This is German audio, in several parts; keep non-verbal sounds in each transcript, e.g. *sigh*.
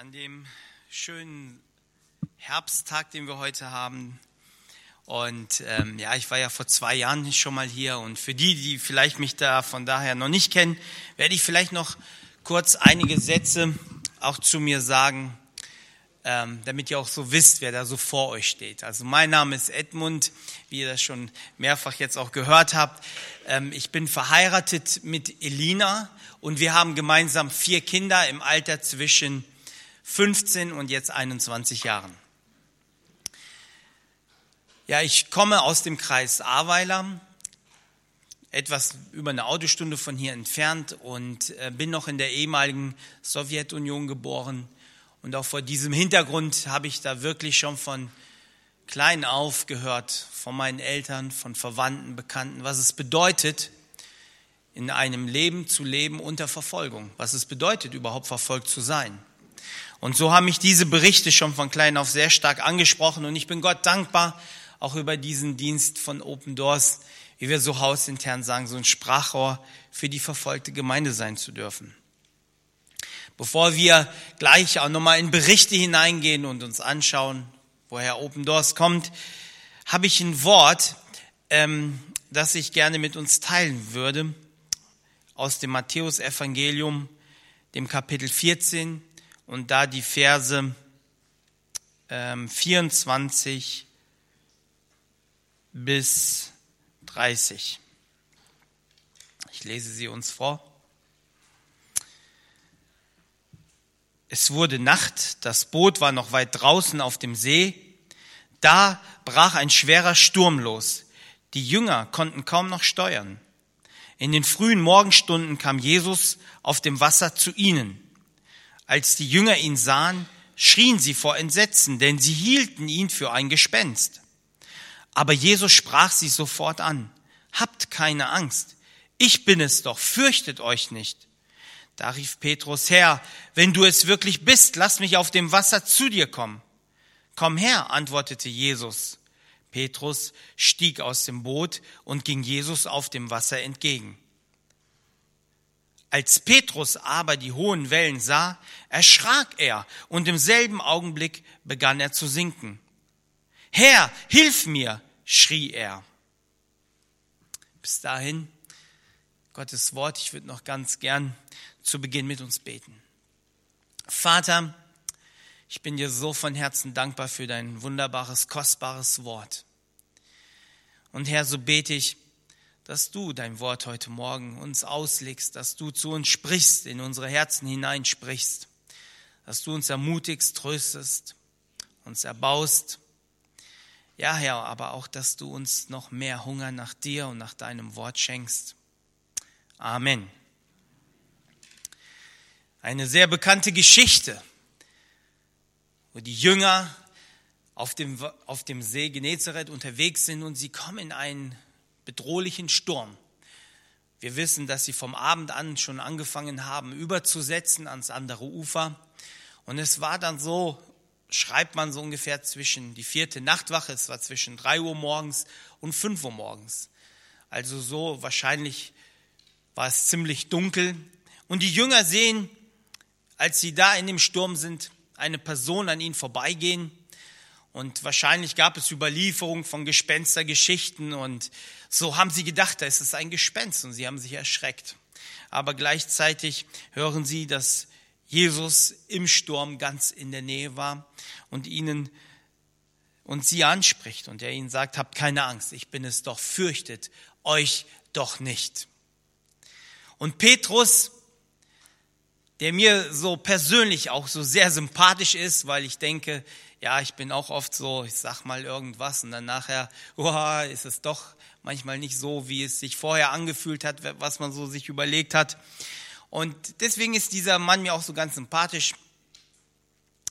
an dem schönen Herbsttag, den wir heute haben. Und ähm, ja, ich war ja vor zwei Jahren schon mal hier. Und für die, die vielleicht mich da von daher noch nicht kennen, werde ich vielleicht noch kurz einige Sätze auch zu mir sagen, ähm, damit ihr auch so wisst, wer da so vor euch steht. Also mein Name ist Edmund, wie ihr das schon mehrfach jetzt auch gehört habt. Ähm, ich bin verheiratet mit Elina und wir haben gemeinsam vier Kinder im Alter zwischen 15 und jetzt 21 Jahren. Ja, ich komme aus dem Kreis Ahrweiler, etwas über eine Autostunde von hier entfernt und äh, bin noch in der ehemaligen Sowjetunion geboren. Und auch vor diesem Hintergrund habe ich da wirklich schon von klein auf gehört, von meinen Eltern, von Verwandten, Bekannten, was es bedeutet, in einem Leben zu leben unter Verfolgung, was es bedeutet, überhaupt verfolgt zu sein. Und so haben mich diese Berichte schon von klein auf sehr stark angesprochen und ich bin Gott dankbar, auch über diesen Dienst von Open Doors, wie wir so hausintern sagen, so ein Sprachrohr für die verfolgte Gemeinde sein zu dürfen. Bevor wir gleich auch nochmal in Berichte hineingehen und uns anschauen, woher Open Doors kommt, habe ich ein Wort, ähm, das ich gerne mit uns teilen würde, aus dem Matthäus-Evangelium, dem Kapitel 14, und da die Verse ähm, 24 bis 30. Ich lese sie uns vor. Es wurde Nacht, das Boot war noch weit draußen auf dem See. Da brach ein schwerer Sturm los. Die Jünger konnten kaum noch steuern. In den frühen Morgenstunden kam Jesus auf dem Wasser zu ihnen. Als die Jünger ihn sahen, schrien sie vor Entsetzen, denn sie hielten ihn für ein Gespenst. Aber Jesus sprach sie sofort an. Habt keine Angst. Ich bin es doch. Fürchtet euch nicht. Da rief Petrus, Herr, wenn du es wirklich bist, lass mich auf dem Wasser zu dir kommen. Komm her, antwortete Jesus. Petrus stieg aus dem Boot und ging Jesus auf dem Wasser entgegen. Als Petrus aber die hohen Wellen sah, erschrak er und im selben Augenblick begann er zu sinken. Herr, hilf mir, schrie er. Bis dahin Gottes Wort. Ich würde noch ganz gern zu Beginn mit uns beten. Vater, ich bin dir so von Herzen dankbar für dein wunderbares, kostbares Wort. Und Herr, so bete ich, dass du dein Wort heute Morgen uns auslegst, dass du zu uns sprichst, in unsere Herzen hineinsprichst, dass du uns ermutigst, tröstest, uns erbaust. Ja, Herr, aber auch, dass du uns noch mehr Hunger nach dir und nach deinem Wort schenkst. Amen. Eine sehr bekannte Geschichte, wo die Jünger auf dem, auf dem See Genezareth unterwegs sind und sie kommen in einen bedrohlichen Sturm. Wir wissen, dass sie vom Abend an schon angefangen haben, überzusetzen ans andere Ufer. Und es war dann so, schreibt man so ungefähr zwischen die vierte Nachtwache, es war zwischen drei Uhr morgens und fünf Uhr morgens. Also so wahrscheinlich war es ziemlich dunkel. Und die Jünger sehen, als sie da in dem Sturm sind, eine Person an ihnen vorbeigehen. Und wahrscheinlich gab es Überlieferungen von Gespenstergeschichten und so haben sie gedacht, da ist es ein Gespenst und sie haben sich erschreckt. Aber gleichzeitig hören sie, dass Jesus im Sturm ganz in der Nähe war und ihnen und sie anspricht und er ihnen sagt, habt keine Angst, ich bin es doch, fürchtet euch doch nicht. Und Petrus, der mir so persönlich auch so sehr sympathisch ist, weil ich denke, ja, ich bin auch oft so, ich sag mal irgendwas und dann nachher, oh, ist es doch manchmal nicht so, wie es sich vorher angefühlt hat, was man so sich überlegt hat. Und deswegen ist dieser Mann mir auch so ganz sympathisch,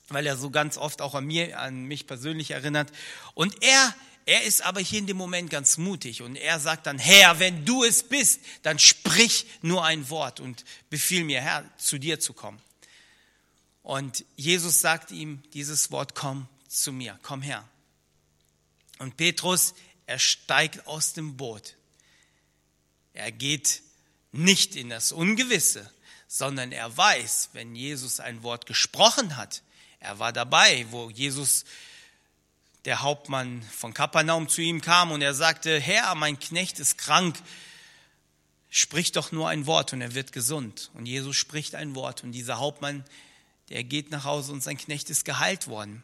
weil er so ganz oft auch an mir, an mich persönlich erinnert. Und er, er ist aber hier in dem Moment ganz mutig und er sagt dann, Herr, wenn du es bist, dann sprich nur ein Wort und befiehl mir, Herr, zu dir zu kommen. Und Jesus sagt ihm dieses Wort, komm zu mir, komm her. Und Petrus, er steigt aus dem Boot. Er geht nicht in das Ungewisse, sondern er weiß, wenn Jesus ein Wort gesprochen hat, er war dabei, wo Jesus, der Hauptmann von Kapernaum, zu ihm kam und er sagte, Herr, mein Knecht ist krank, sprich doch nur ein Wort und er wird gesund. Und Jesus spricht ein Wort und dieser Hauptmann, der geht nach Hause und sein Knecht ist geheilt worden.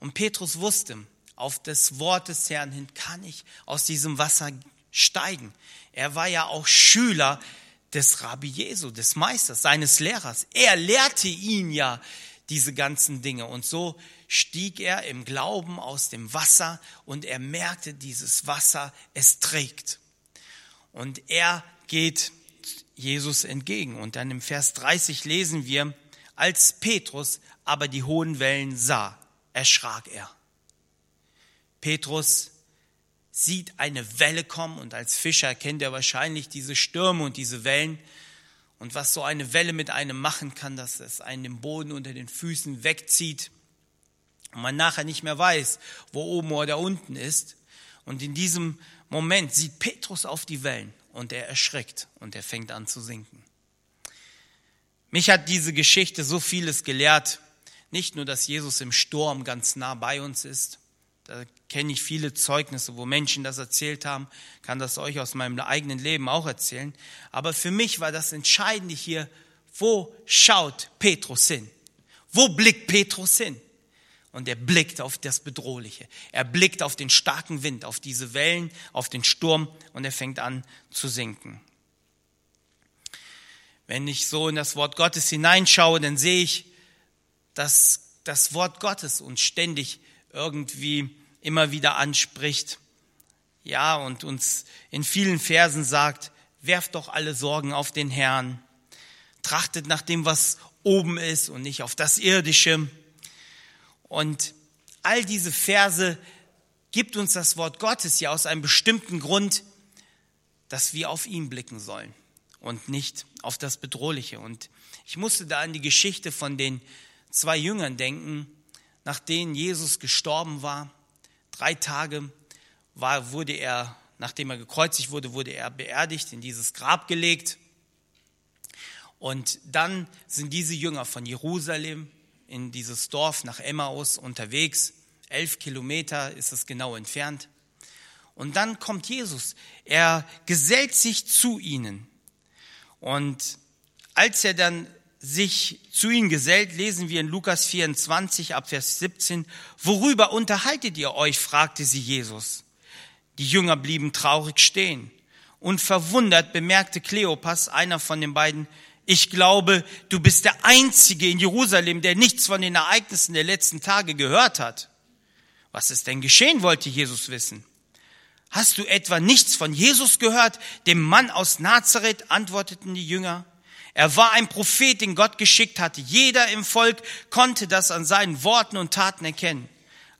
Und Petrus wusste, auf das Wort des Herrn hin kann ich aus diesem Wasser steigen. Er war ja auch Schüler des Rabbi Jesu, des Meisters, seines Lehrers. Er lehrte ihn ja diese ganzen Dinge. Und so stieg er im Glauben aus dem Wasser und er merkte, dieses Wasser, es trägt. Und er geht Jesus entgegen. Und dann im Vers 30 lesen wir, als Petrus aber die hohen Wellen sah, erschrak er. Petrus sieht eine Welle kommen und als Fischer kennt er wahrscheinlich diese Stürme und diese Wellen und was so eine Welle mit einem machen kann, dass es einen den Boden unter den Füßen wegzieht und man nachher nicht mehr weiß, wo oben oder unten ist. Und in diesem Moment sieht Petrus auf die Wellen und er erschreckt und er fängt an zu sinken. Mich hat diese Geschichte so vieles gelehrt. Nicht nur, dass Jesus im Sturm ganz nah bei uns ist, da kenne ich viele Zeugnisse, wo Menschen das erzählt haben, kann das euch aus meinem eigenen Leben auch erzählen. Aber für mich war das Entscheidende hier, wo schaut Petrus hin? Wo blickt Petrus hin? Und er blickt auf das Bedrohliche. Er blickt auf den starken Wind, auf diese Wellen, auf den Sturm und er fängt an zu sinken. Wenn ich so in das Wort Gottes hineinschaue, dann sehe ich, dass das Wort Gottes uns ständig irgendwie immer wieder anspricht. Ja, und uns in vielen Versen sagt, werft doch alle Sorgen auf den Herrn. Trachtet nach dem, was oben ist und nicht auf das Irdische. Und all diese Verse gibt uns das Wort Gottes ja aus einem bestimmten Grund, dass wir auf ihn blicken sollen und nicht auf das Bedrohliche. Und ich musste da an die Geschichte von den zwei Jüngern denken, nach denen Jesus gestorben war. Drei Tage war, wurde er, nachdem er gekreuzigt wurde, wurde er beerdigt, in dieses Grab gelegt. Und dann sind diese Jünger von Jerusalem in dieses Dorf nach Emmaus unterwegs. Elf Kilometer ist es genau entfernt. Und dann kommt Jesus. Er gesellt sich zu ihnen. Und als er dann sich zu ihnen gesellt, lesen wir in Lukas 24 ab Vers 17, worüber unterhaltet ihr euch, fragte sie Jesus. Die Jünger blieben traurig stehen. Und verwundert bemerkte Kleopas, einer von den beiden, ich glaube, du bist der Einzige in Jerusalem, der nichts von den Ereignissen der letzten Tage gehört hat. Was ist denn geschehen, wollte Jesus wissen. Hast du etwa nichts von Jesus gehört, dem Mann aus Nazareth, antworteten die Jünger. Er war ein Prophet, den Gott geschickt hatte. Jeder im Volk konnte das an seinen Worten und Taten erkennen.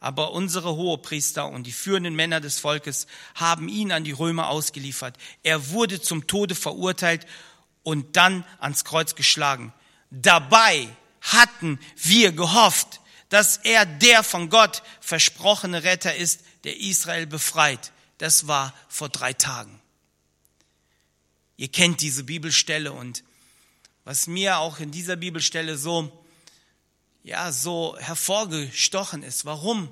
Aber unsere Hohepriester und die führenden Männer des Volkes haben ihn an die Römer ausgeliefert. Er wurde zum Tode verurteilt und dann ans Kreuz geschlagen. Dabei hatten wir gehofft, dass er der von Gott versprochene Retter ist, der Israel befreit. Das war vor drei Tagen. Ihr kennt diese Bibelstelle und was mir auch in dieser Bibelstelle so, ja, so hervorgestochen ist. Warum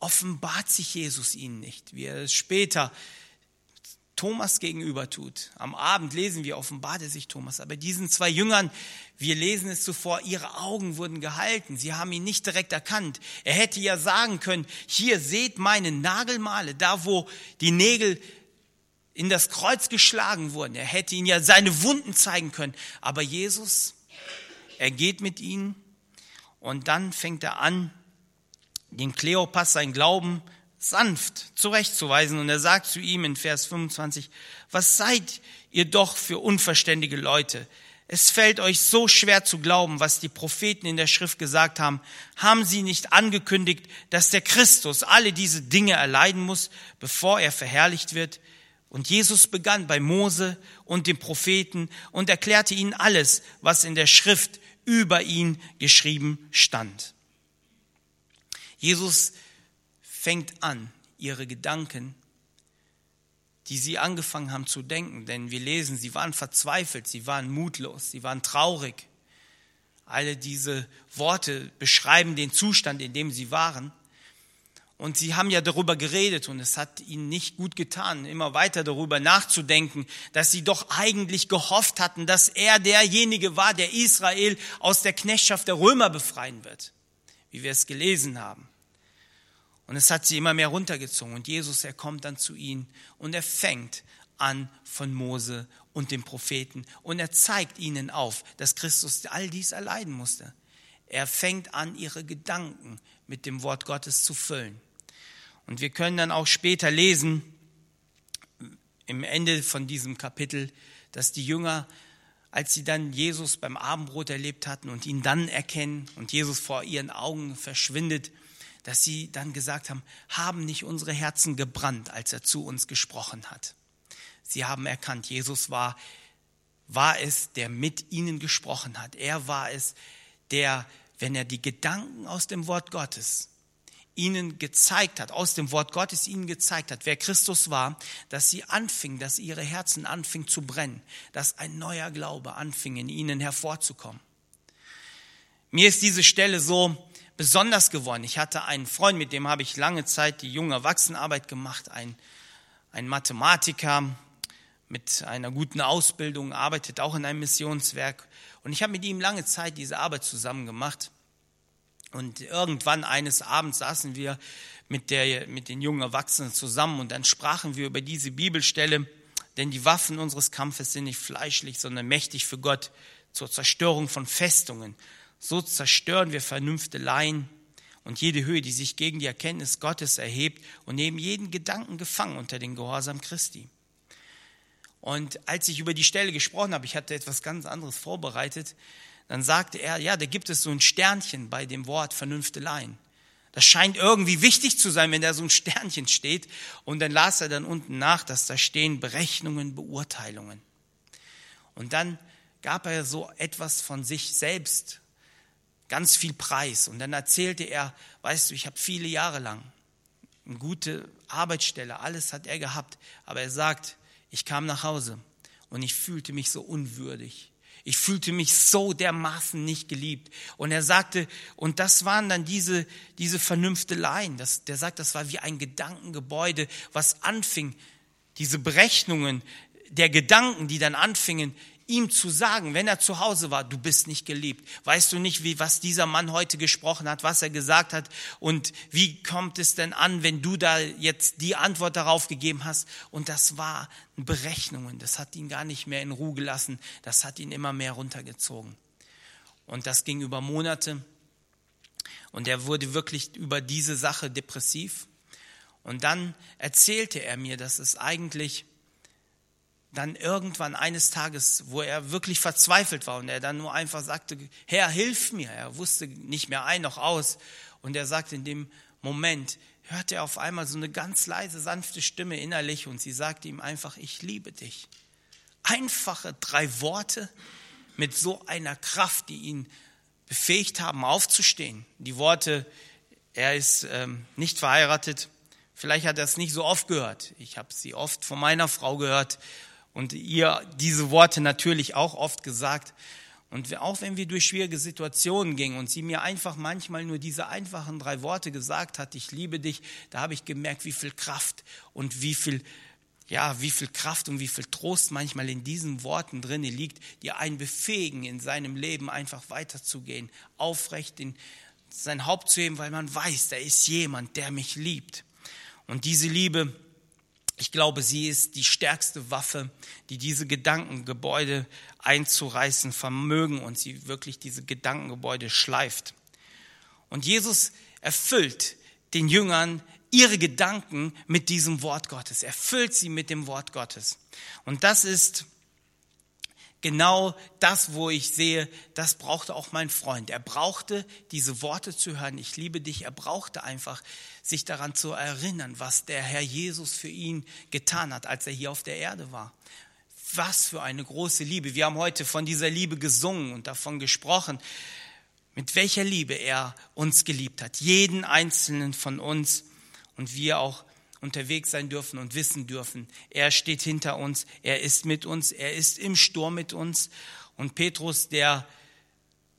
offenbart sich Jesus ihnen nicht, wie er es später Thomas gegenüber tut. Am Abend lesen wir, offenbarte sich Thomas. Aber diesen zwei Jüngern, wir lesen es zuvor, ihre Augen wurden gehalten. Sie haben ihn nicht direkt erkannt. Er hätte ja sagen können, hier seht meine Nagelmale, da wo die Nägel in das Kreuz geschlagen wurden. Er hätte ihnen ja seine Wunden zeigen können. Aber Jesus, er geht mit ihnen und dann fängt er an, den Kleopas sein Glauben sanft zurechtzuweisen. Und er sagt zu ihm in Vers 25, was seid ihr doch für unverständige Leute? Es fällt euch so schwer zu glauben, was die Propheten in der Schrift gesagt haben. Haben sie nicht angekündigt, dass der Christus alle diese Dinge erleiden muss, bevor er verherrlicht wird? Und Jesus begann bei Mose und den Propheten und erklärte ihnen alles, was in der Schrift über ihn geschrieben stand. Jesus fängt an, ihre Gedanken die sie angefangen haben zu denken. Denn wir lesen, sie waren verzweifelt, sie waren mutlos, sie waren traurig. Alle diese Worte beschreiben den Zustand, in dem sie waren. Und sie haben ja darüber geredet und es hat ihnen nicht gut getan, immer weiter darüber nachzudenken, dass sie doch eigentlich gehofft hatten, dass er derjenige war, der Israel aus der Knechtschaft der Römer befreien wird, wie wir es gelesen haben. Und es hat sie immer mehr runtergezogen. Und Jesus, er kommt dann zu ihnen und er fängt an von Mose und dem Propheten und er zeigt ihnen auf, dass Christus all dies erleiden musste. Er fängt an, ihre Gedanken mit dem Wort Gottes zu füllen. Und wir können dann auch später lesen, im Ende von diesem Kapitel, dass die Jünger, als sie dann Jesus beim Abendbrot erlebt hatten und ihn dann erkennen und Jesus vor ihren Augen verschwindet, dass sie dann gesagt haben, haben nicht unsere Herzen gebrannt, als er zu uns gesprochen hat. Sie haben erkannt, Jesus war, war es, der mit ihnen gesprochen hat. Er war es, der, wenn er die Gedanken aus dem Wort Gottes ihnen gezeigt hat, aus dem Wort Gottes ihnen gezeigt hat, wer Christus war, dass sie anfingen, dass ihre Herzen anfingen zu brennen, dass ein neuer Glaube anfing in ihnen hervorzukommen. Mir ist diese Stelle so besonders geworden. Ich hatte einen Freund, mit dem habe ich lange Zeit die junge Erwachsenenarbeit gemacht, ein, ein Mathematiker mit einer guten Ausbildung, arbeitet auch in einem Missionswerk. Und ich habe mit ihm lange Zeit diese Arbeit zusammen gemacht. Und irgendwann eines Abends saßen wir mit, der, mit den jungen Erwachsenen zusammen und dann sprachen wir über diese Bibelstelle, denn die Waffen unseres Kampfes sind nicht fleischlich, sondern mächtig für Gott zur Zerstörung von Festungen so zerstören wir Vernünfteleien und jede Höhe, die sich gegen die Erkenntnis Gottes erhebt und nehmen jeden Gedanken gefangen unter den Gehorsam Christi. Und als ich über die Stelle gesprochen habe, ich hatte etwas ganz anderes vorbereitet, dann sagte er, ja, da gibt es so ein Sternchen bei dem Wort Vernünfteleien. Das scheint irgendwie wichtig zu sein, wenn da so ein Sternchen steht. Und dann las er dann unten nach, dass da stehen Berechnungen, Beurteilungen. Und dann gab er so etwas von sich selbst ganz viel Preis. Und dann erzählte er, weißt du, ich habe viele Jahre lang eine gute Arbeitsstelle, alles hat er gehabt, aber er sagt, ich kam nach Hause und ich fühlte mich so unwürdig. Ich fühlte mich so dermaßen nicht geliebt. Und er sagte, und das waren dann diese, diese Vernünfteleien. Das, der sagt, das war wie ein Gedankengebäude, was anfing, diese Berechnungen der Gedanken, die dann anfingen, ihm zu sagen, wenn er zu Hause war, du bist nicht geliebt. Weißt du nicht, wie, was dieser Mann heute gesprochen hat, was er gesagt hat und wie kommt es denn an, wenn du da jetzt die Antwort darauf gegeben hast? Und das war Berechnungen. Das hat ihn gar nicht mehr in Ruhe gelassen. Das hat ihn immer mehr runtergezogen. Und das ging über Monate. Und er wurde wirklich über diese Sache depressiv. Und dann erzählte er mir, dass es eigentlich dann irgendwann eines Tages, wo er wirklich verzweifelt war und er dann nur einfach sagte, Herr, hilf mir. Er wusste nicht mehr ein noch aus. Und er sagte in dem Moment, hörte er auf einmal so eine ganz leise, sanfte Stimme innerlich und sie sagte ihm einfach, ich liebe dich. Einfache drei Worte mit so einer Kraft, die ihn befähigt haben, aufzustehen. Die Worte, er ist ähm, nicht verheiratet, vielleicht hat er es nicht so oft gehört. Ich habe sie oft von meiner Frau gehört und ihr diese Worte natürlich auch oft gesagt. Und auch wenn wir durch schwierige Situationen gingen und sie mir einfach manchmal nur diese einfachen drei Worte gesagt hat, ich liebe dich, da habe ich gemerkt, wie viel Kraft und wie viel, ja, wie viel Kraft und wie viel Trost manchmal in diesen Worten drinne liegt, die einen befähigen, in seinem Leben einfach weiterzugehen, aufrecht in sein Haupt zu heben, weil man weiß, da ist jemand, der mich liebt. Und diese Liebe, ich glaube, sie ist die stärkste Waffe, die diese Gedankengebäude einzureißen vermögen und sie wirklich diese Gedankengebäude schleift. Und Jesus erfüllt den Jüngern ihre Gedanken mit diesem Wort Gottes. Er füllt sie mit dem Wort Gottes. Und das ist genau das, wo ich sehe, das brauchte auch mein Freund. Er brauchte diese Worte zu hören, ich liebe dich. Er brauchte einfach sich daran zu erinnern, was der Herr Jesus für ihn getan hat, als er hier auf der Erde war. Was für eine große Liebe. Wir haben heute von dieser Liebe gesungen und davon gesprochen, mit welcher Liebe er uns geliebt hat, jeden einzelnen von uns und wir auch unterwegs sein dürfen und wissen dürfen, er steht hinter uns, er ist mit uns, er ist im Sturm mit uns. Und Petrus, der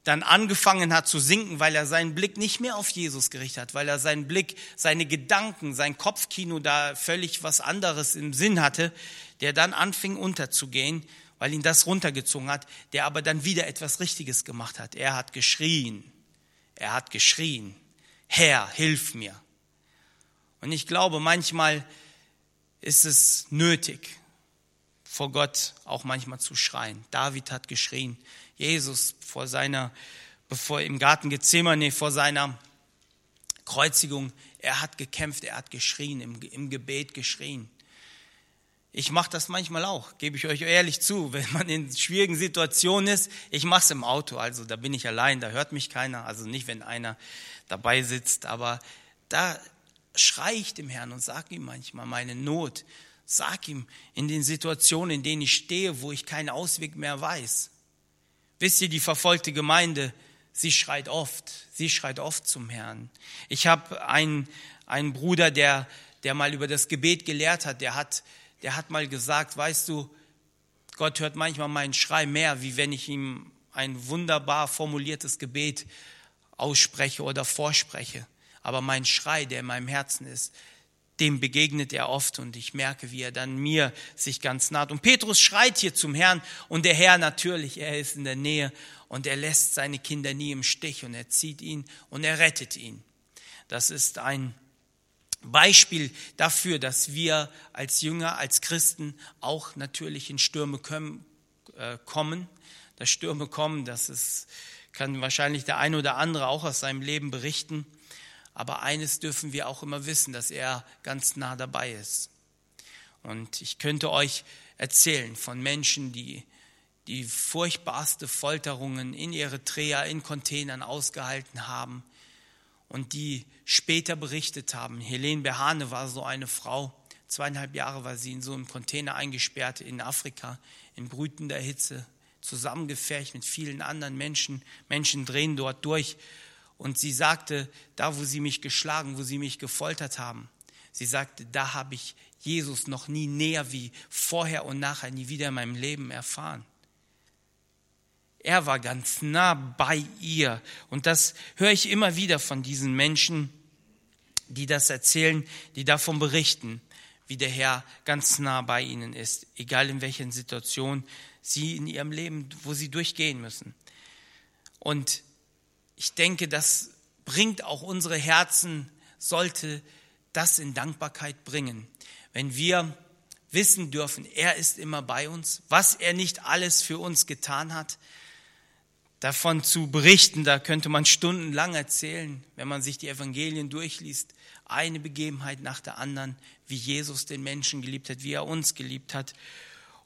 dann angefangen hat zu sinken, weil er seinen Blick nicht mehr auf Jesus gerichtet hat, weil er seinen Blick, seine Gedanken, sein Kopfkino da völlig was anderes im Sinn hatte, der dann anfing unterzugehen, weil ihn das runtergezogen hat, der aber dann wieder etwas Richtiges gemacht hat. Er hat geschrien, er hat geschrien, Herr, hilf mir. Und ich glaube, manchmal ist es nötig, vor Gott auch manchmal zu schreien. David hat geschrien, Jesus vor seiner, bevor im Garten Gethsemane, vor seiner Kreuzigung, er hat gekämpft, er hat geschrien, im, im Gebet geschrien. Ich mache das manchmal auch, gebe ich euch ehrlich zu, *laughs* wenn man in schwierigen Situationen ist. Ich mache es im Auto, also da bin ich allein, da hört mich keiner, also nicht, wenn einer dabei sitzt, aber da schreie ich dem Herrn und sage ihm manchmal meine Not. Sag ihm in den Situationen, in denen ich stehe, wo ich keinen Ausweg mehr weiß. Wisst ihr, die verfolgte Gemeinde, sie schreit oft, sie schreit oft zum Herrn. Ich habe einen, einen Bruder, der, der mal über das Gebet gelehrt hat, der hat, der hat mal gesagt, weißt du, Gott hört manchmal meinen Schrei mehr, wie wenn ich ihm ein wunderbar formuliertes Gebet ausspreche oder vorspreche. Aber mein Schrei, der in meinem Herzen ist, dem begegnet er oft und ich merke, wie er dann mir sich ganz naht. Und Petrus schreit hier zum Herrn und der Herr natürlich, er ist in der Nähe und er lässt seine Kinder nie im Stich und er zieht ihn und er rettet ihn. Das ist ein Beispiel dafür, dass wir als Jünger, als Christen auch natürlich in Stürme äh, kommen. Dass Stürme kommen, das ist, kann wahrscheinlich der eine oder andere auch aus seinem Leben berichten. Aber eines dürfen wir auch immer wissen, dass er ganz nah dabei ist. Und ich könnte euch erzählen von Menschen, die die furchtbarste Folterungen in Eritrea in Containern ausgehalten haben und die später berichtet haben. Helene Behane war so eine Frau. Zweieinhalb Jahre war sie in so einem Container eingesperrt in Afrika, in brütender Hitze, zusammengefercht mit vielen anderen Menschen. Menschen drehen dort durch und sie sagte, da wo sie mich geschlagen, wo sie mich gefoltert haben, sie sagte, da habe ich Jesus noch nie näher wie vorher und nachher nie wieder in meinem Leben erfahren. Er war ganz nah bei ihr. Und das höre ich immer wieder von diesen Menschen, die das erzählen, die davon berichten, wie der Herr ganz nah bei ihnen ist, egal in welchen Situationen sie in ihrem Leben, wo sie durchgehen müssen. Und ich denke, das bringt auch unsere Herzen, sollte das in Dankbarkeit bringen. Wenn wir wissen dürfen, er ist immer bei uns, was er nicht alles für uns getan hat, davon zu berichten, da könnte man stundenlang erzählen, wenn man sich die Evangelien durchliest, eine Begebenheit nach der anderen, wie Jesus den Menschen geliebt hat, wie er uns geliebt hat.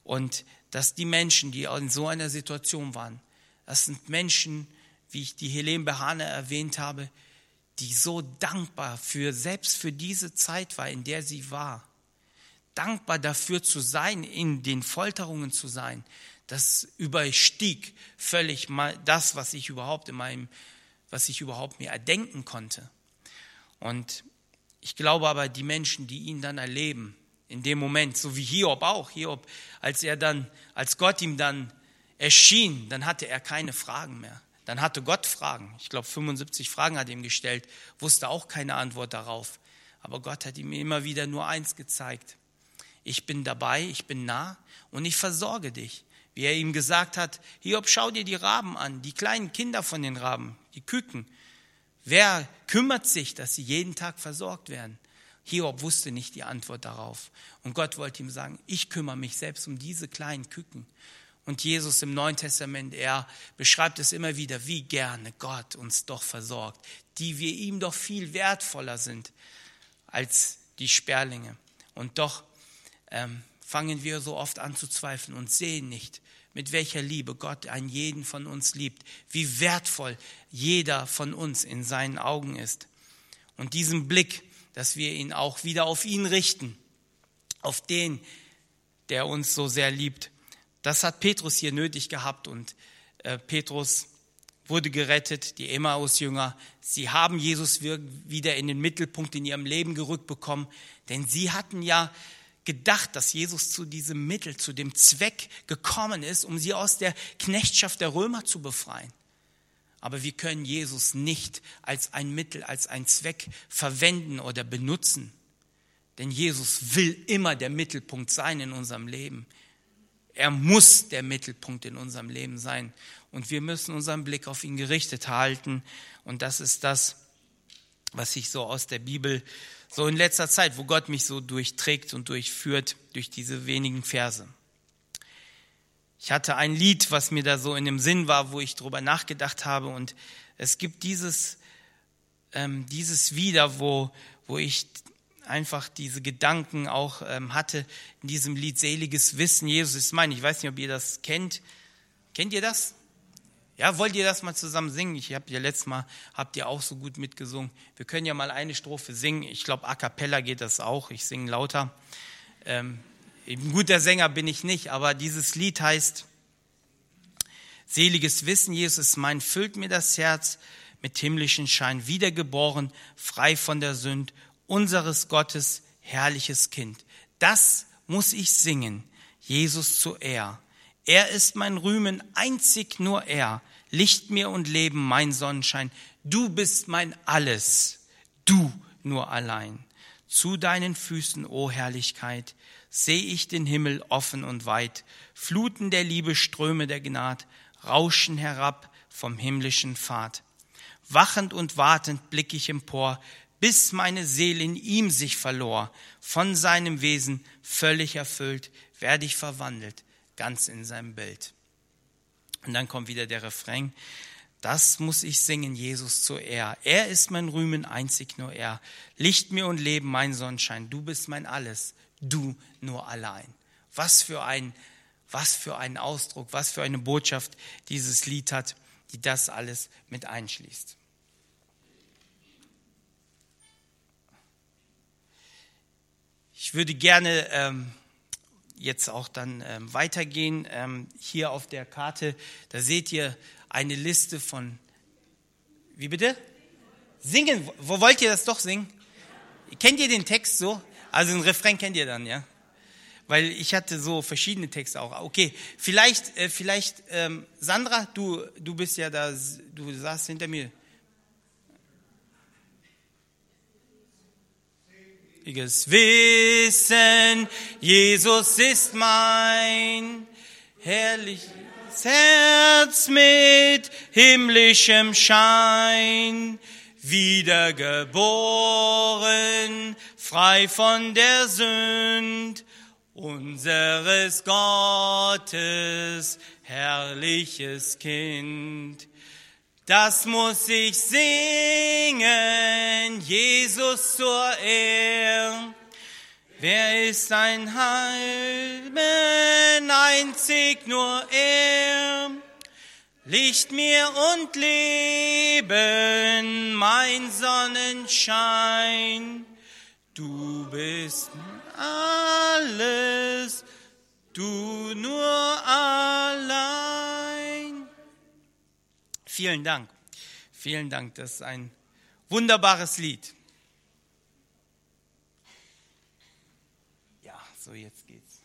Und dass die Menschen, die in so einer Situation waren, das sind Menschen, wie ich die Helene Behane erwähnt habe, die so dankbar für, selbst für diese Zeit war, in der sie war. Dankbar dafür zu sein, in den Folterungen zu sein. Das überstieg völlig mal das, was ich überhaupt in meinem, was ich überhaupt mir erdenken konnte. Und ich glaube aber, die Menschen, die ihn dann erleben, in dem Moment, so wie Hiob auch, Hiob, als er dann, als Gott ihm dann erschien, dann hatte er keine Fragen mehr. Dann hatte Gott Fragen. Ich glaube, 75 Fragen hat er ihm gestellt, wusste auch keine Antwort darauf. Aber Gott hat ihm immer wieder nur eins gezeigt. Ich bin dabei, ich bin nah und ich versorge dich. Wie er ihm gesagt hat, Hiob, schau dir die Raben an, die kleinen Kinder von den Raben, die Küken. Wer kümmert sich, dass sie jeden Tag versorgt werden? Hiob wusste nicht die Antwort darauf. Und Gott wollte ihm sagen, ich kümmere mich selbst um diese kleinen Küken. Und Jesus im Neuen Testament, er beschreibt es immer wieder, wie gerne Gott uns doch versorgt, die wir ihm doch viel wertvoller sind als die Sperlinge. Und doch ähm, fangen wir so oft an zu zweifeln und sehen nicht, mit welcher Liebe Gott einen jeden von uns liebt, wie wertvoll jeder von uns in seinen Augen ist. Und diesen Blick, dass wir ihn auch wieder auf ihn richten, auf den, der uns so sehr liebt, das hat Petrus hier nötig gehabt und äh, Petrus wurde gerettet, die Emmaus-Jünger. Sie haben Jesus wieder in den Mittelpunkt in ihrem Leben gerückt bekommen, denn sie hatten ja gedacht, dass Jesus zu diesem Mittel, zu dem Zweck gekommen ist, um sie aus der Knechtschaft der Römer zu befreien. Aber wir können Jesus nicht als ein Mittel, als ein Zweck verwenden oder benutzen. Denn Jesus will immer der Mittelpunkt sein in unserem Leben. Er muss der Mittelpunkt in unserem Leben sein. Und wir müssen unseren Blick auf ihn gerichtet halten. Und das ist das, was ich so aus der Bibel, so in letzter Zeit, wo Gott mich so durchträgt und durchführt durch diese wenigen Verse. Ich hatte ein Lied, was mir da so in dem Sinn war, wo ich drüber nachgedacht habe. Und es gibt dieses, ähm, dieses wieder, wo, wo ich einfach diese Gedanken auch ähm, hatte in diesem Lied Seliges Wissen, Jesus ist mein. Ich weiß nicht, ob ihr das kennt. Kennt ihr das? Ja, wollt ihr das mal zusammen singen? Ich habe ja letztes Mal, habt ihr auch so gut mitgesungen. Wir können ja mal eine Strophe singen. Ich glaube, a cappella geht das auch. Ich singe lauter. Ähm, ein guter Sänger bin ich nicht, aber dieses Lied heißt Seliges Wissen, Jesus mein, füllt mir das Herz mit himmlischen Schein, wiedergeboren, frei von der Sünd, unseres Gottes herrliches Kind. Das muss ich singen, Jesus zu Ehr. Er ist mein Rühmen, einzig nur er. Licht mir und Leben, mein Sonnenschein. Du bist mein Alles, du nur allein. Zu deinen Füßen, o oh Herrlichkeit, seh ich den Himmel offen und weit. Fluten der Liebe, Ströme der Gnad, rauschen herab vom himmlischen Pfad. Wachend und wartend blick ich empor, bis meine Seele in ihm sich verlor. Von seinem Wesen völlig erfüllt, werde ich verwandelt, ganz in seinem Bild. Und dann kommt wieder der Refrain. Das muss ich singen, Jesus zur Ehr. Er ist mein Rühmen, einzig nur er. Licht mir und Leben, mein Sonnenschein. Du bist mein Alles, du nur allein. Was für ein, was für ein Ausdruck, was für eine Botschaft dieses Lied hat, die das alles mit einschließt. Ich würde gerne ähm, jetzt auch dann ähm, weitergehen. Ähm, hier auf der Karte, da seht ihr eine Liste von, wie bitte? Singen. Wo wollt ihr das doch singen? Kennt ihr den Text so? Also ein Refrain kennt ihr dann, ja? Weil ich hatte so verschiedene Texte auch. Okay, vielleicht, äh, vielleicht, ähm, Sandra, du, du bist ja da, du saßt hinter mir. Ewiges Wissen, Jesus ist mein herrliches Herz mit himmlischem Schein, wiedergeboren, frei von der Sünd, unseres Gottes herrliches Kind. Das muss ich singen, Jesus zur Ehr. Wer ist ein Heilmen, einzig nur er. Licht mir und Leben, mein Sonnenschein. Du bist alles, du nur allein. Vielen Dank. Vielen Dank. Das ist ein wunderbares Lied. Ja, so jetzt geht's.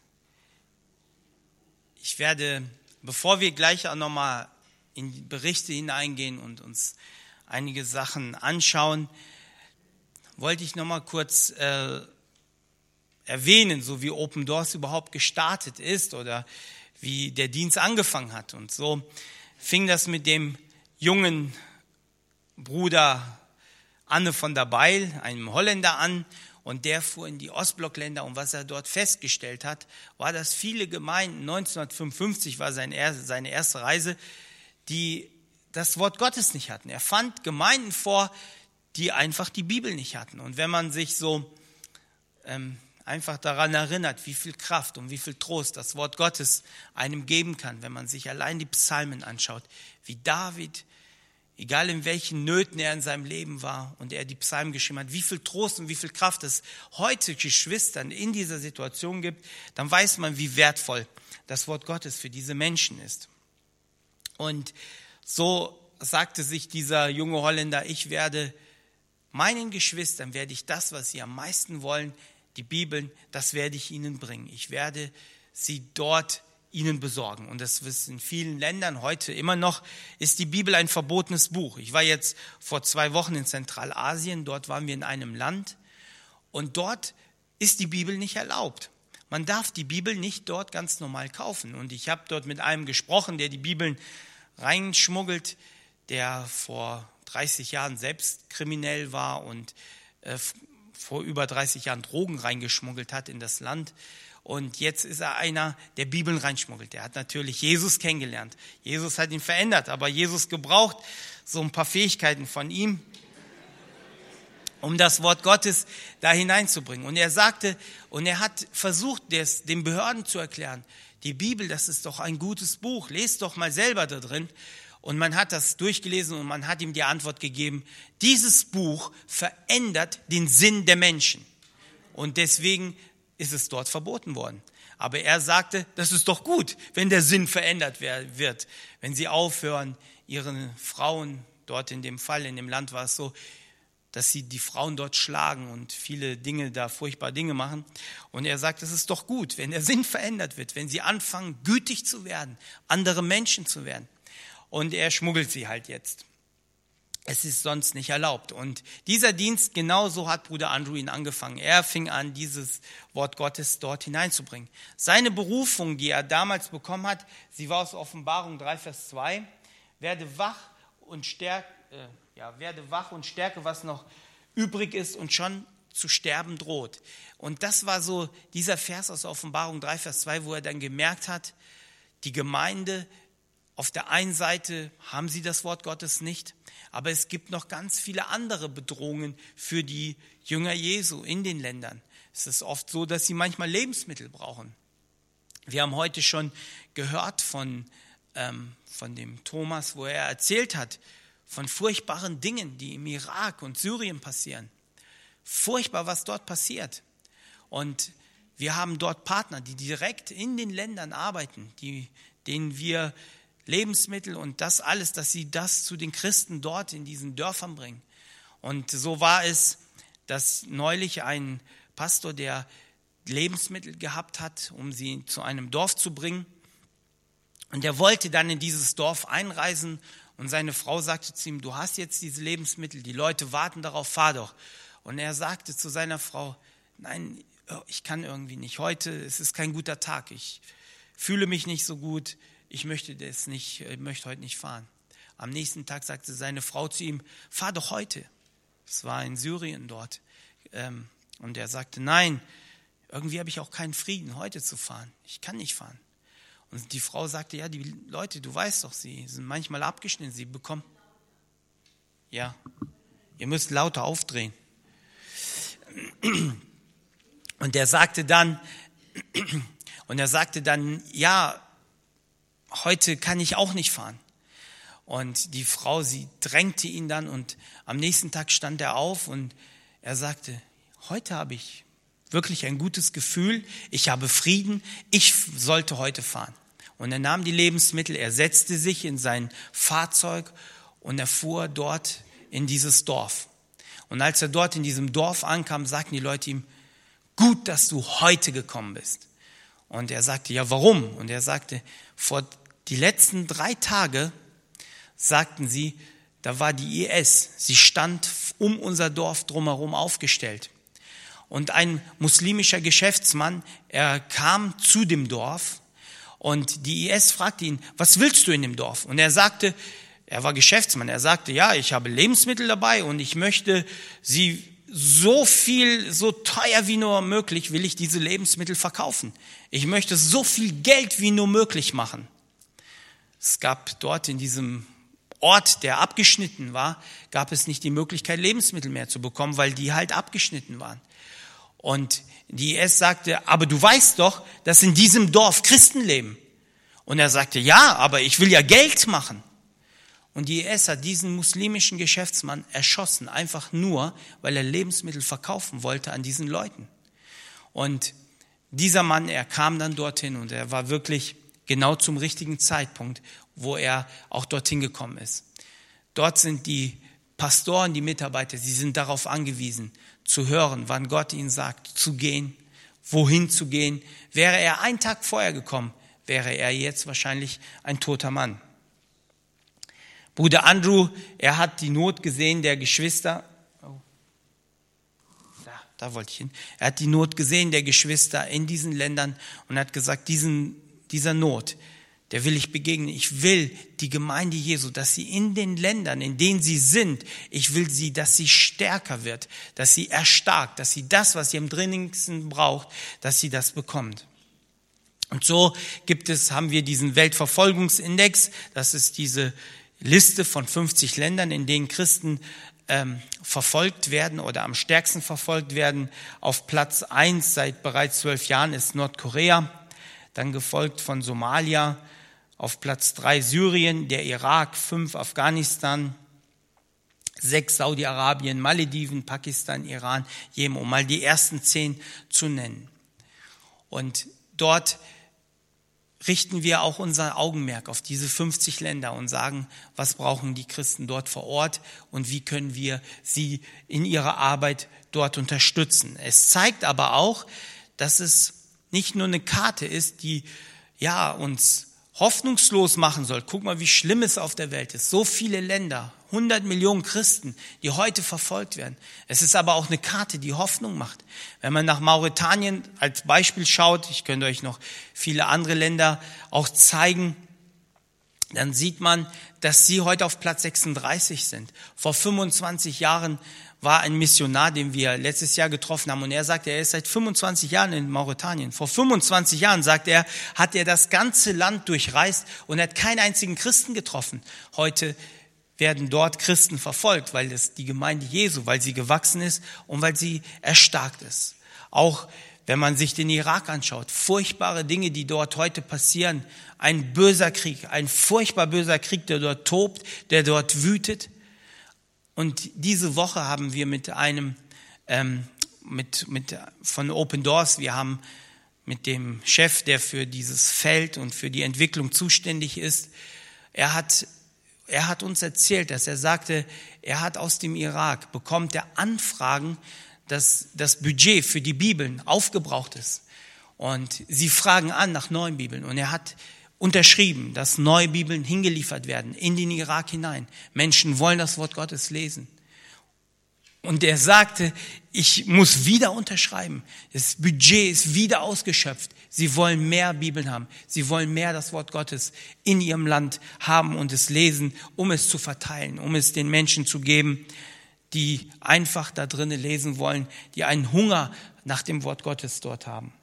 Ich werde, bevor wir gleich auch nochmal in Berichte hineingehen und uns einige Sachen anschauen, wollte ich nochmal kurz äh, erwähnen, so wie Open Doors überhaupt gestartet ist oder wie der Dienst angefangen hat. Und so fing das mit dem jungen Bruder Anne von der Beil, einem Holländer, an. Und der fuhr in die Ostblockländer. Und was er dort festgestellt hat, war, dass viele Gemeinden, 1955 war seine erste Reise, die das Wort Gottes nicht hatten. Er fand Gemeinden vor, die einfach die Bibel nicht hatten. Und wenn man sich so ähm, einfach daran erinnert, wie viel Kraft und wie viel Trost das Wort Gottes einem geben kann, wenn man sich allein die Psalmen anschaut, wie David, egal in welchen Nöten er in seinem Leben war und er die Psalmen geschrieben hat, wie viel Trost und wie viel Kraft es heute Geschwistern in dieser Situation gibt, dann weiß man, wie wertvoll das Wort Gottes für diese Menschen ist. Und so sagte sich dieser junge Holländer, ich werde meinen Geschwistern, werde ich das, was sie am meisten wollen, die Bibeln, das werde ich ihnen bringen. Ich werde sie dort ihnen besorgen. Und das ist in vielen Ländern heute immer noch, ist die Bibel ein verbotenes Buch. Ich war jetzt vor zwei Wochen in Zentralasien, dort waren wir in einem Land und dort ist die Bibel nicht erlaubt. Man darf die Bibel nicht dort ganz normal kaufen. Und ich habe dort mit einem gesprochen, der die Bibeln reinschmuggelt, der vor 30 Jahren selbst kriminell war und äh, vor über 30 Jahren Drogen reingeschmuggelt hat in das Land. Und jetzt ist er einer, der Bibeln reinschmuggelt. Er hat natürlich Jesus kennengelernt. Jesus hat ihn verändert, aber Jesus gebraucht so ein paar Fähigkeiten von ihm, um das Wort Gottes da hineinzubringen. Und er sagte, und er hat versucht, das den Behörden zu erklären, die Bibel, das ist doch ein gutes Buch, lest doch mal selber da drin. Und man hat das durchgelesen und man hat ihm die Antwort gegeben, dieses Buch verändert den Sinn der Menschen. Und deswegen ist es dort verboten worden. Aber er sagte, das ist doch gut, wenn der Sinn verändert wird, wenn sie aufhören, ihren Frauen, dort in dem Fall, in dem Land war es so, dass sie die Frauen dort schlagen und viele Dinge da furchtbar Dinge machen. Und er sagt, es ist doch gut, wenn der Sinn verändert wird, wenn sie anfangen, gütig zu werden, andere Menschen zu werden und er schmuggelt sie halt jetzt. Es ist sonst nicht erlaubt. Und dieser Dienst, genauso hat Bruder Andrew ihn angefangen. Er fing an, dieses Wort Gottes dort hineinzubringen. Seine Berufung, die er damals bekommen hat, sie war aus Offenbarung 3, Vers 2, werde wach und stärke, äh, ja, werde wach und stärke, was noch übrig ist und schon zu sterben droht. Und das war so dieser Vers aus Offenbarung 3, Vers 2, wo er dann gemerkt hat, die Gemeinde auf der einen Seite haben sie das Wort Gottes nicht, aber es gibt noch ganz viele andere Bedrohungen für die Jünger Jesu in den Ländern. Es ist oft so, dass sie manchmal Lebensmittel brauchen. Wir haben heute schon gehört von, ähm, von dem Thomas, wo er erzählt hat von furchtbaren Dingen, die im Irak und Syrien passieren. Furchtbar, was dort passiert. Und wir haben dort Partner, die direkt in den Ländern arbeiten, die, denen wir Lebensmittel und das alles, dass sie das zu den Christen dort in diesen Dörfern bringen. Und so war es, dass neulich ein Pastor, der Lebensmittel gehabt hat, um sie zu einem Dorf zu bringen, und er wollte dann in dieses Dorf einreisen und seine Frau sagte zu ihm, du hast jetzt diese Lebensmittel, die Leute warten darauf, fahr doch. Und er sagte zu seiner Frau, nein, ich kann irgendwie nicht, heute, es ist kein guter Tag, ich fühle mich nicht so gut, ich möchte das nicht, ich möchte heute nicht fahren. Am nächsten Tag sagte seine Frau zu ihm, fahr doch heute. Es war in Syrien dort. Ähm, und er sagte, nein, irgendwie habe ich auch keinen Frieden, heute zu fahren. Ich kann nicht fahren. Und die Frau sagte, ja, die Leute, du weißt doch, sie sind manchmal abgeschnitten, sie bekommen. Ja, ihr müsst lauter aufdrehen. Und er sagte dann, *clears throat* und er sagte dann, ja, heute kann ich auch nicht fahren. Und die Frau, sie drängte ihn dann und am nächsten Tag stand er auf und er sagte, heute habe ich wirklich ein gutes Gefühl, ich habe Frieden, ich sollte heute fahren. Und er nahm die Lebensmittel, er setzte sich in sein Fahrzeug und er fuhr dort in dieses Dorf. Und als er dort in diesem Dorf ankam, sagten die Leute ihm, gut, dass du heute gekommen bist. Und er sagte, ja, warum? Und er sagte, vor die letzten drei Tage, sagten sie, da war die IS. Sie stand um unser Dorf drumherum aufgestellt. Und ein muslimischer Geschäftsmann, er kam zu dem Dorf und die IS fragte ihn, was willst du in dem Dorf? Und er sagte, er war Geschäftsmann, er sagte, ja, ich habe Lebensmittel dabei und ich möchte sie so viel, so teuer wie nur möglich, will ich diese Lebensmittel verkaufen. Ich möchte so viel Geld wie nur möglich machen. Es gab dort in diesem Ort, der abgeschnitten war, gab es nicht die Möglichkeit, Lebensmittel mehr zu bekommen, weil die halt abgeschnitten waren. Und die IS sagte, aber du weißt doch, dass in diesem Dorf Christen leben. Und er sagte, ja, aber ich will ja Geld machen. Und die IS hat diesen muslimischen Geschäftsmann erschossen, einfach nur, weil er Lebensmittel verkaufen wollte an diesen Leuten. Und dieser Mann, er kam dann dorthin und er war wirklich genau zum richtigen Zeitpunkt, wo er auch dorthin gekommen ist. Dort sind die Pastoren, die Mitarbeiter, sie sind darauf angewiesen, zu hören, wann Gott ihnen sagt, zu gehen, wohin zu gehen. Wäre er einen Tag vorher gekommen, wäre er jetzt wahrscheinlich ein toter Mann. Bruder Andrew, er hat die Not gesehen der Geschwister. Oh. Da, da wollte ich hin. Er hat die Not gesehen der Geschwister in diesen Ländern und hat gesagt, diesen, dieser Not, der will ich begegnen. Ich will die Gemeinde Jesu, dass sie in den Ländern, in denen sie sind, ich will sie, dass sie stärker wird, dass sie erstarkt, dass sie das, was sie am dringendsten braucht, dass sie das bekommt. Und so gibt es, haben wir diesen Weltverfolgungsindex. Das ist diese Liste von 50 Ländern, in denen Christen ähm, verfolgt werden oder am stärksten verfolgt werden. Auf Platz eins seit bereits zwölf Jahren ist Nordkorea, dann gefolgt von Somalia, auf Platz drei Syrien, der Irak, fünf Afghanistan, sechs Saudi-Arabien, Malediven, Pakistan, Iran, Jemen, um mal die ersten zehn zu nennen. Und dort richten wir auch unser Augenmerk auf diese 50 Länder und sagen, was brauchen die Christen dort vor Ort und wie können wir sie in ihrer Arbeit dort unterstützen. Es zeigt aber auch, dass es nicht nur eine Karte ist, die ja uns hoffnungslos machen soll. Guck mal, wie schlimm es auf der Welt ist. So viele Länder, 100 Millionen Christen, die heute verfolgt werden. Es ist aber auch eine Karte, die Hoffnung macht. Wenn man nach Mauretanien als Beispiel schaut, ich könnte euch noch viele andere Länder auch zeigen, dann sieht man, dass sie heute auf Platz 36 sind. Vor 25 Jahren war ein Missionar, den wir letztes Jahr getroffen haben. Und er sagte, er ist seit 25 Jahren in Mauretanien. Vor 25 Jahren, sagt er, hat er das ganze Land durchreist und hat keinen einzigen Christen getroffen. Heute werden dort Christen verfolgt, weil das die Gemeinde Jesu, weil sie gewachsen ist und weil sie erstarkt ist. Auch wenn man sich den Irak anschaut, furchtbare Dinge, die dort heute passieren, ein böser Krieg, ein furchtbar böser Krieg, der dort tobt, der dort wütet. Und diese Woche haben wir mit einem, ähm, mit, mit, von Open Doors, wir haben mit dem Chef, der für dieses Feld und für die Entwicklung zuständig ist, er hat, er hat uns erzählt, dass er sagte, er hat aus dem Irak, bekommt er Anfragen, dass das Budget für die Bibeln aufgebraucht ist. Und sie fragen an nach neuen Bibeln. Und er hat unterschrieben, dass neue Bibeln hingeliefert werden in den Irak hinein. Menschen wollen das Wort Gottes lesen. Und er sagte, ich muss wieder unterschreiben. Das Budget ist wieder ausgeschöpft. Sie wollen mehr Bibeln haben. Sie wollen mehr das Wort Gottes in ihrem Land haben und es lesen, um es zu verteilen, um es den Menschen zu geben, die einfach da drinnen lesen wollen, die einen Hunger nach dem Wort Gottes dort haben.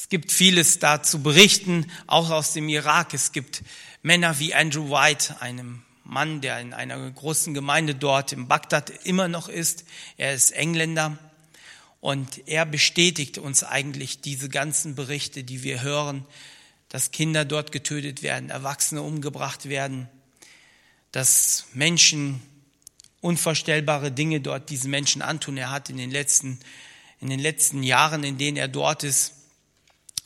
Es gibt vieles da zu berichten, auch aus dem Irak. Es gibt Männer wie Andrew White, einem Mann, der in einer großen Gemeinde dort in Bagdad immer noch ist. Er ist Engländer und er bestätigt uns eigentlich diese ganzen Berichte, die wir hören, dass Kinder dort getötet werden, Erwachsene umgebracht werden, dass Menschen unvorstellbare Dinge dort diesen Menschen antun. Er hat in den letzten, in den letzten Jahren, in denen er dort ist,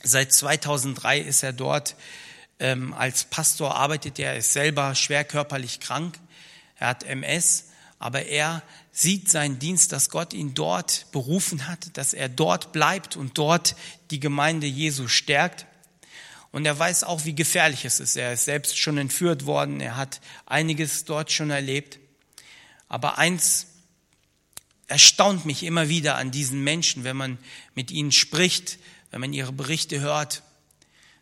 Seit 2003 ist er dort ähm, als Pastor, arbeitet er, ist selber schwer körperlich krank, er hat MS, aber er sieht seinen Dienst, dass Gott ihn dort berufen hat, dass er dort bleibt und dort die Gemeinde Jesu stärkt. Und er weiß auch, wie gefährlich es ist. Er ist selbst schon entführt worden, er hat einiges dort schon erlebt. Aber eins erstaunt mich immer wieder an diesen Menschen, wenn man mit ihnen spricht, wenn man ihre Berichte hört,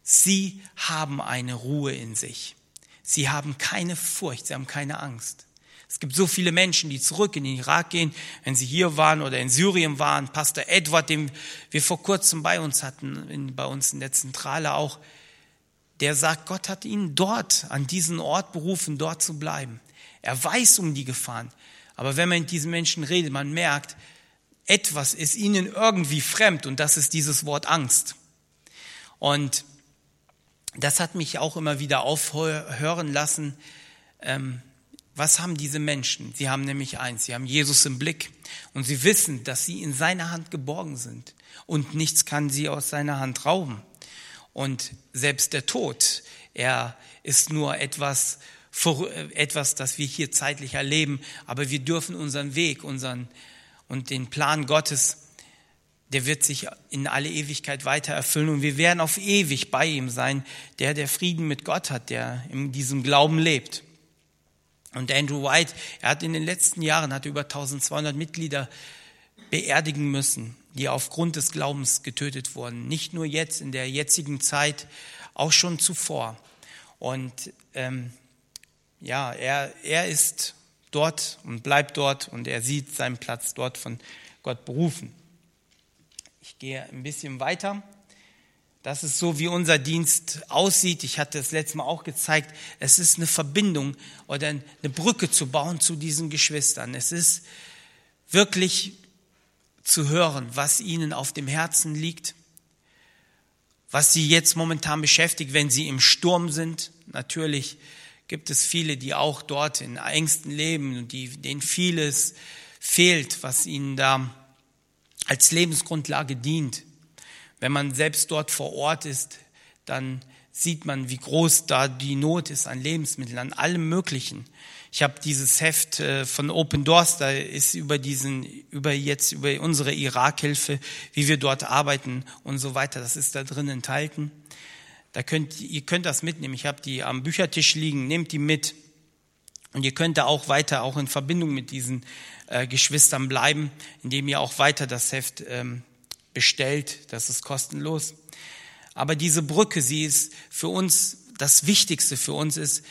sie haben eine Ruhe in sich. Sie haben keine Furcht, sie haben keine Angst. Es gibt so viele Menschen, die zurück in den Irak gehen, wenn sie hier waren oder in Syrien waren. Pastor Edward, den wir vor kurzem bei uns hatten, in, bei uns in der Zentrale auch, der sagt, Gott hat ihn dort, an diesen Ort berufen, dort zu bleiben. Er weiß um die Gefahren. Aber wenn man mit diesen Menschen redet, man merkt, etwas ist ihnen irgendwie fremd und das ist dieses Wort Angst. Und das hat mich auch immer wieder aufhören lassen. Ähm, was haben diese Menschen? Sie haben nämlich eins, sie haben Jesus im Blick und sie wissen, dass sie in seiner Hand geborgen sind und nichts kann sie aus seiner Hand rauben. Und selbst der Tod, er ist nur etwas etwas, das wir hier zeitlich erleben, aber wir dürfen unseren Weg, unseren und den Plan Gottes, der wird sich in alle Ewigkeit weiter erfüllen und wir werden auf ewig bei ihm sein, der der Frieden mit Gott hat, der in diesem Glauben lebt. Und Andrew White, er hat in den letzten Jahren hat über 1200 Mitglieder beerdigen müssen, die aufgrund des Glaubens getötet wurden. Nicht nur jetzt in der jetzigen Zeit, auch schon zuvor. Und ähm, ja, er, er ist dort und bleibt dort und er sieht seinen Platz dort von Gott berufen. Ich gehe ein bisschen weiter. Das ist so, wie unser Dienst aussieht. Ich hatte es letztes Mal auch gezeigt. Es ist eine Verbindung oder eine Brücke zu bauen zu diesen Geschwistern. Es ist wirklich zu hören, was ihnen auf dem Herzen liegt, was sie jetzt momentan beschäftigt, wenn sie im Sturm sind. Natürlich gibt es viele, die auch dort in Ängsten leben und die, denen vieles fehlt, was ihnen da als Lebensgrundlage dient. Wenn man selbst dort vor Ort ist, dann sieht man, wie groß da die Not ist an Lebensmitteln, an allem Möglichen. Ich habe dieses Heft äh, von Open Doors, da ist über diesen, über jetzt über unsere Irakhilfe, wie wir dort arbeiten und so weiter. Das ist da drin enthalten. Da könnt, ihr könnt das mitnehmen. Ich habe die am Büchertisch liegen. Nehmt die mit. Und ihr könnt da auch weiter auch in Verbindung mit diesen äh, Geschwistern bleiben, indem ihr auch weiter das Heft ähm, bestellt. Das ist kostenlos. Aber diese Brücke, sie ist für uns, das Wichtigste für uns ist,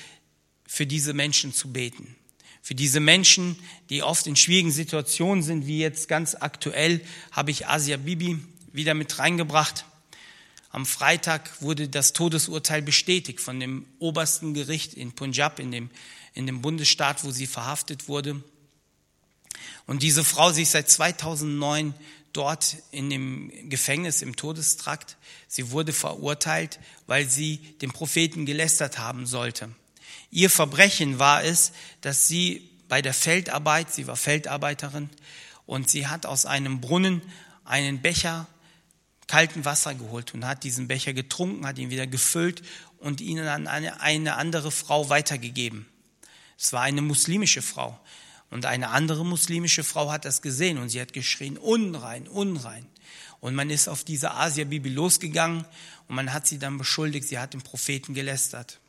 für diese Menschen zu beten. Für diese Menschen, die oft in schwierigen Situationen sind, wie jetzt ganz aktuell, habe ich Asia Bibi wieder mit reingebracht. Am Freitag wurde das Todesurteil bestätigt von dem obersten Gericht in Punjab, in dem, in dem Bundesstaat, wo sie verhaftet wurde. Und diese Frau, sie ist seit 2009 dort in dem Gefängnis im Todestrakt. Sie wurde verurteilt, weil sie den Propheten gelästert haben sollte. Ihr Verbrechen war es, dass sie bei der Feldarbeit, sie war Feldarbeiterin, und sie hat aus einem Brunnen einen Becher kalten Wasser geholt und hat diesen Becher getrunken, hat ihn wieder gefüllt und ihn an eine, eine andere Frau weitergegeben. Es war eine muslimische Frau. Und eine andere muslimische Frau hat das gesehen und sie hat geschrien, unrein, unrein. Und man ist auf diese Asia-Bibel losgegangen und man hat sie dann beschuldigt, sie hat den Propheten gelästert.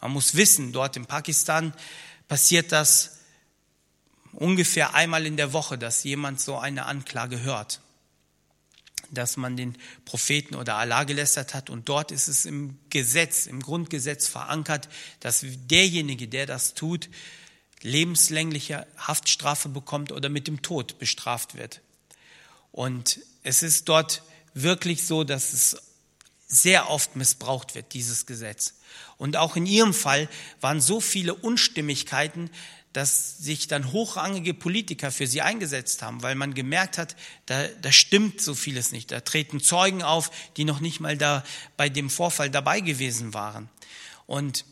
Man muss wissen, dort in Pakistan passiert das ungefähr einmal in der Woche, dass jemand so eine Anklage hört dass man den Propheten oder Allah gelästert hat. Und dort ist es im Gesetz, im Grundgesetz verankert, dass derjenige, der das tut, lebenslängliche Haftstrafe bekommt oder mit dem Tod bestraft wird. Und es ist dort wirklich so, dass es sehr oft missbraucht wird, dieses Gesetz. Und auch in ihrem Fall waren so viele Unstimmigkeiten, dass sich dann hochrangige Politiker für sie eingesetzt haben, weil man gemerkt hat, da, da stimmt so vieles nicht. Da treten Zeugen auf, die noch nicht mal da bei dem Vorfall dabei gewesen waren. Und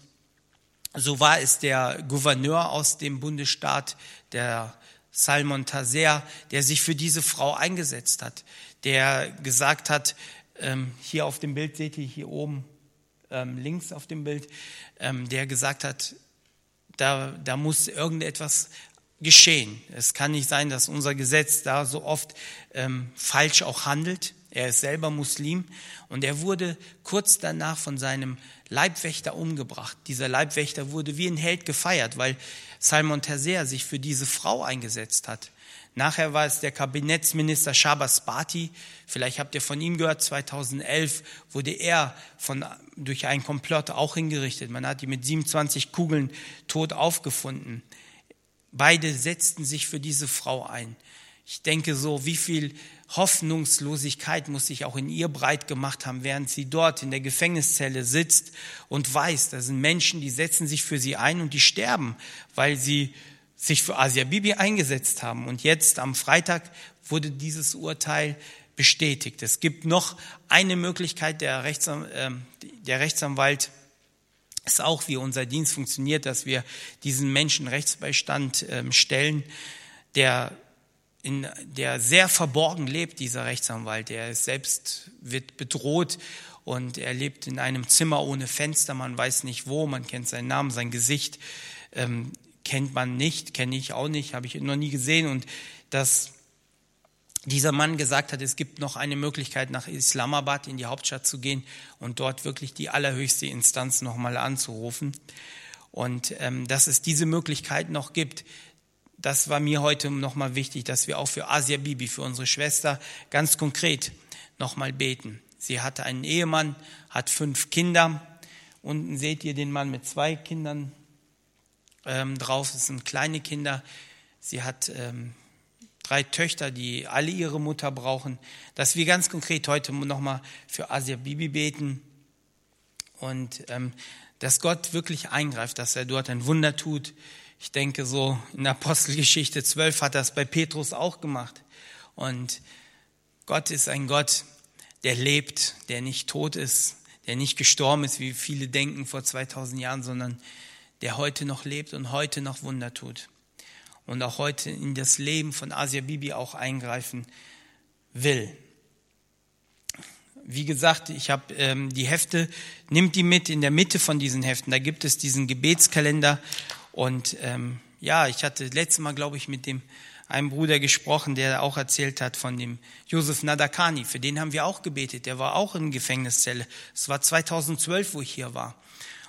so war es der Gouverneur aus dem Bundesstaat, der Salmon Taser, der sich für diese Frau eingesetzt hat, der gesagt hat, ähm, hier auf dem Bild seht ihr hier oben ähm, links auf dem Bild, ähm, der gesagt hat, da, da muss irgendetwas geschehen. Es kann nicht sein, dass unser Gesetz da so oft ähm, falsch auch handelt. Er ist selber Muslim und er wurde kurz danach von seinem Leibwächter umgebracht. Dieser Leibwächter wurde wie ein Held gefeiert, weil Salmon Terser sich für diese Frau eingesetzt hat. Nachher war es der Kabinettsminister Shabas Bati. Vielleicht habt ihr von ihm gehört. 2011 wurde er von, durch einen Komplott auch hingerichtet. Man hat ihn mit 27 Kugeln tot aufgefunden. Beide setzten sich für diese Frau ein. Ich denke so, wie viel Hoffnungslosigkeit muss sich auch in ihr breit gemacht haben, während sie dort in der Gefängniszelle sitzt und weiß, da sind Menschen, die setzen sich für sie ein und die sterben, weil sie sich für Asia Bibi eingesetzt haben. Und jetzt am Freitag wurde dieses Urteil bestätigt. Es gibt noch eine Möglichkeit, der, Rechtsan äh, der Rechtsanwalt ist auch, wie unser Dienst funktioniert, dass wir diesen Menschen Rechtsbeistand äh, stellen, der in, der sehr verborgen lebt, dieser Rechtsanwalt. Ist selbst wird bedroht und er lebt in einem Zimmer ohne Fenster, man weiß nicht wo, man kennt seinen Namen, sein Gesicht ähm, kennt man nicht, kenne ich auch nicht, habe ich noch nie gesehen und dass dieser Mann gesagt hat, es gibt noch eine Möglichkeit, nach Islamabad in die Hauptstadt zu gehen und dort wirklich die allerhöchste Instanz nochmal anzurufen. Und ähm, dass es diese Möglichkeit noch gibt, das war mir heute nochmal wichtig, dass wir auch für Asia Bibi, für unsere Schwester, ganz konkret nochmal beten. Sie hatte einen Ehemann, hat fünf Kinder. Unten seht ihr den Mann mit zwei Kindern ähm, drauf. Das sind kleine Kinder. Sie hat ähm, drei Töchter, die alle ihre Mutter brauchen. Dass wir ganz konkret heute nochmal für Asia Bibi beten und ähm, dass Gott wirklich eingreift, dass er dort ein Wunder tut. Ich denke, so in Apostelgeschichte 12 hat es bei Petrus auch gemacht. Und Gott ist ein Gott, der lebt, der nicht tot ist, der nicht gestorben ist, wie viele denken vor 2000 Jahren, sondern der heute noch lebt und heute noch Wunder tut. Und auch heute in das Leben von Asia Bibi auch eingreifen will. Wie gesagt, ich habe ähm, die Hefte, nimmt die mit in der Mitte von diesen Heften. Da gibt es diesen Gebetskalender. Und ähm, ja, ich hatte letztes Mal, glaube ich, mit dem einem Bruder gesprochen, der auch erzählt hat von dem Josef Nadakani. Für den haben wir auch gebetet. Der war auch in Gefängniszelle. Es war 2012, wo ich hier war.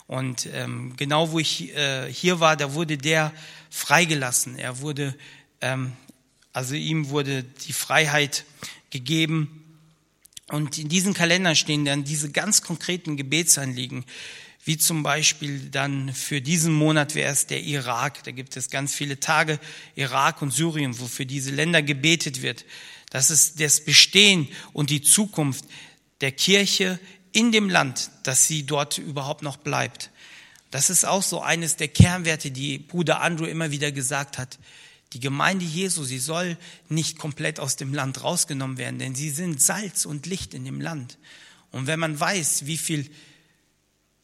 Und ähm, genau wo ich äh, hier war, da wurde der freigelassen. Er wurde, ähm, also ihm wurde die Freiheit gegeben. Und in diesen Kalendern stehen dann diese ganz konkreten Gebetsanliegen wie zum Beispiel dann für diesen Monat wäre es der Irak. Da gibt es ganz viele Tage, Irak und Syrien, wo für diese Länder gebetet wird. Das ist das Bestehen und die Zukunft der Kirche in dem Land, dass sie dort überhaupt noch bleibt. Das ist auch so eines der Kernwerte, die Bruder Andrew immer wieder gesagt hat. Die Gemeinde Jesu, sie soll nicht komplett aus dem Land rausgenommen werden, denn sie sind Salz und Licht in dem Land. Und wenn man weiß, wie viel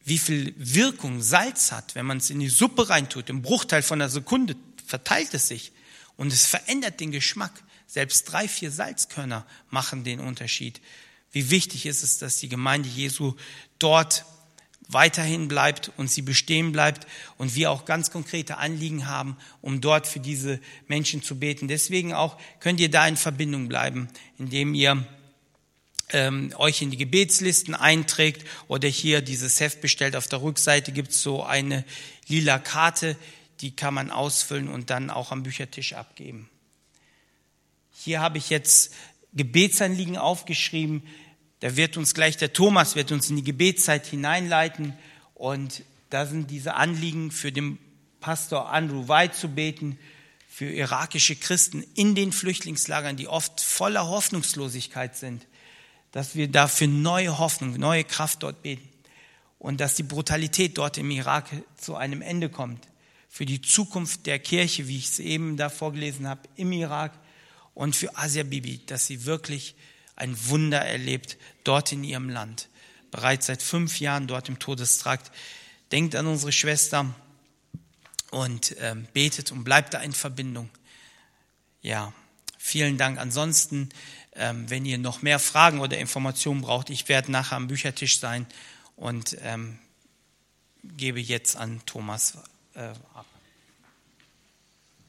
wie viel Wirkung Salz hat, wenn man es in die Suppe reintut. Im Bruchteil von einer Sekunde verteilt es sich und es verändert den Geschmack. Selbst drei, vier Salzkörner machen den Unterschied. Wie wichtig ist es, dass die Gemeinde Jesu dort weiterhin bleibt und sie bestehen bleibt und wir auch ganz konkrete Anliegen haben, um dort für diese Menschen zu beten. Deswegen auch könnt ihr da in Verbindung bleiben, indem ihr ähm, euch in die Gebetslisten einträgt oder hier dieses Heft bestellt. Auf der Rückseite gibt es so eine lila Karte, die kann man ausfüllen und dann auch am Büchertisch abgeben. Hier habe ich jetzt Gebetsanliegen aufgeschrieben. Da wird uns gleich der Thomas wird uns in die Gebetszeit hineinleiten. Und da sind diese Anliegen für den Pastor Andrew White zu beten, für irakische Christen in den Flüchtlingslagern, die oft voller Hoffnungslosigkeit sind dass wir dafür neue Hoffnung, neue Kraft dort beten. Und dass die Brutalität dort im Irak zu einem Ende kommt. Für die Zukunft der Kirche, wie ich es eben da vorgelesen habe, im Irak. Und für Asia Bibi, dass sie wirklich ein Wunder erlebt dort in ihrem Land. Bereits seit fünf Jahren dort im Todestrakt. Denkt an unsere Schwester und äh, betet und bleibt da in Verbindung. Ja, vielen Dank. Ansonsten ähm, wenn ihr noch mehr Fragen oder Informationen braucht, ich werde nachher am Büchertisch sein und ähm, gebe jetzt an Thomas äh, ab.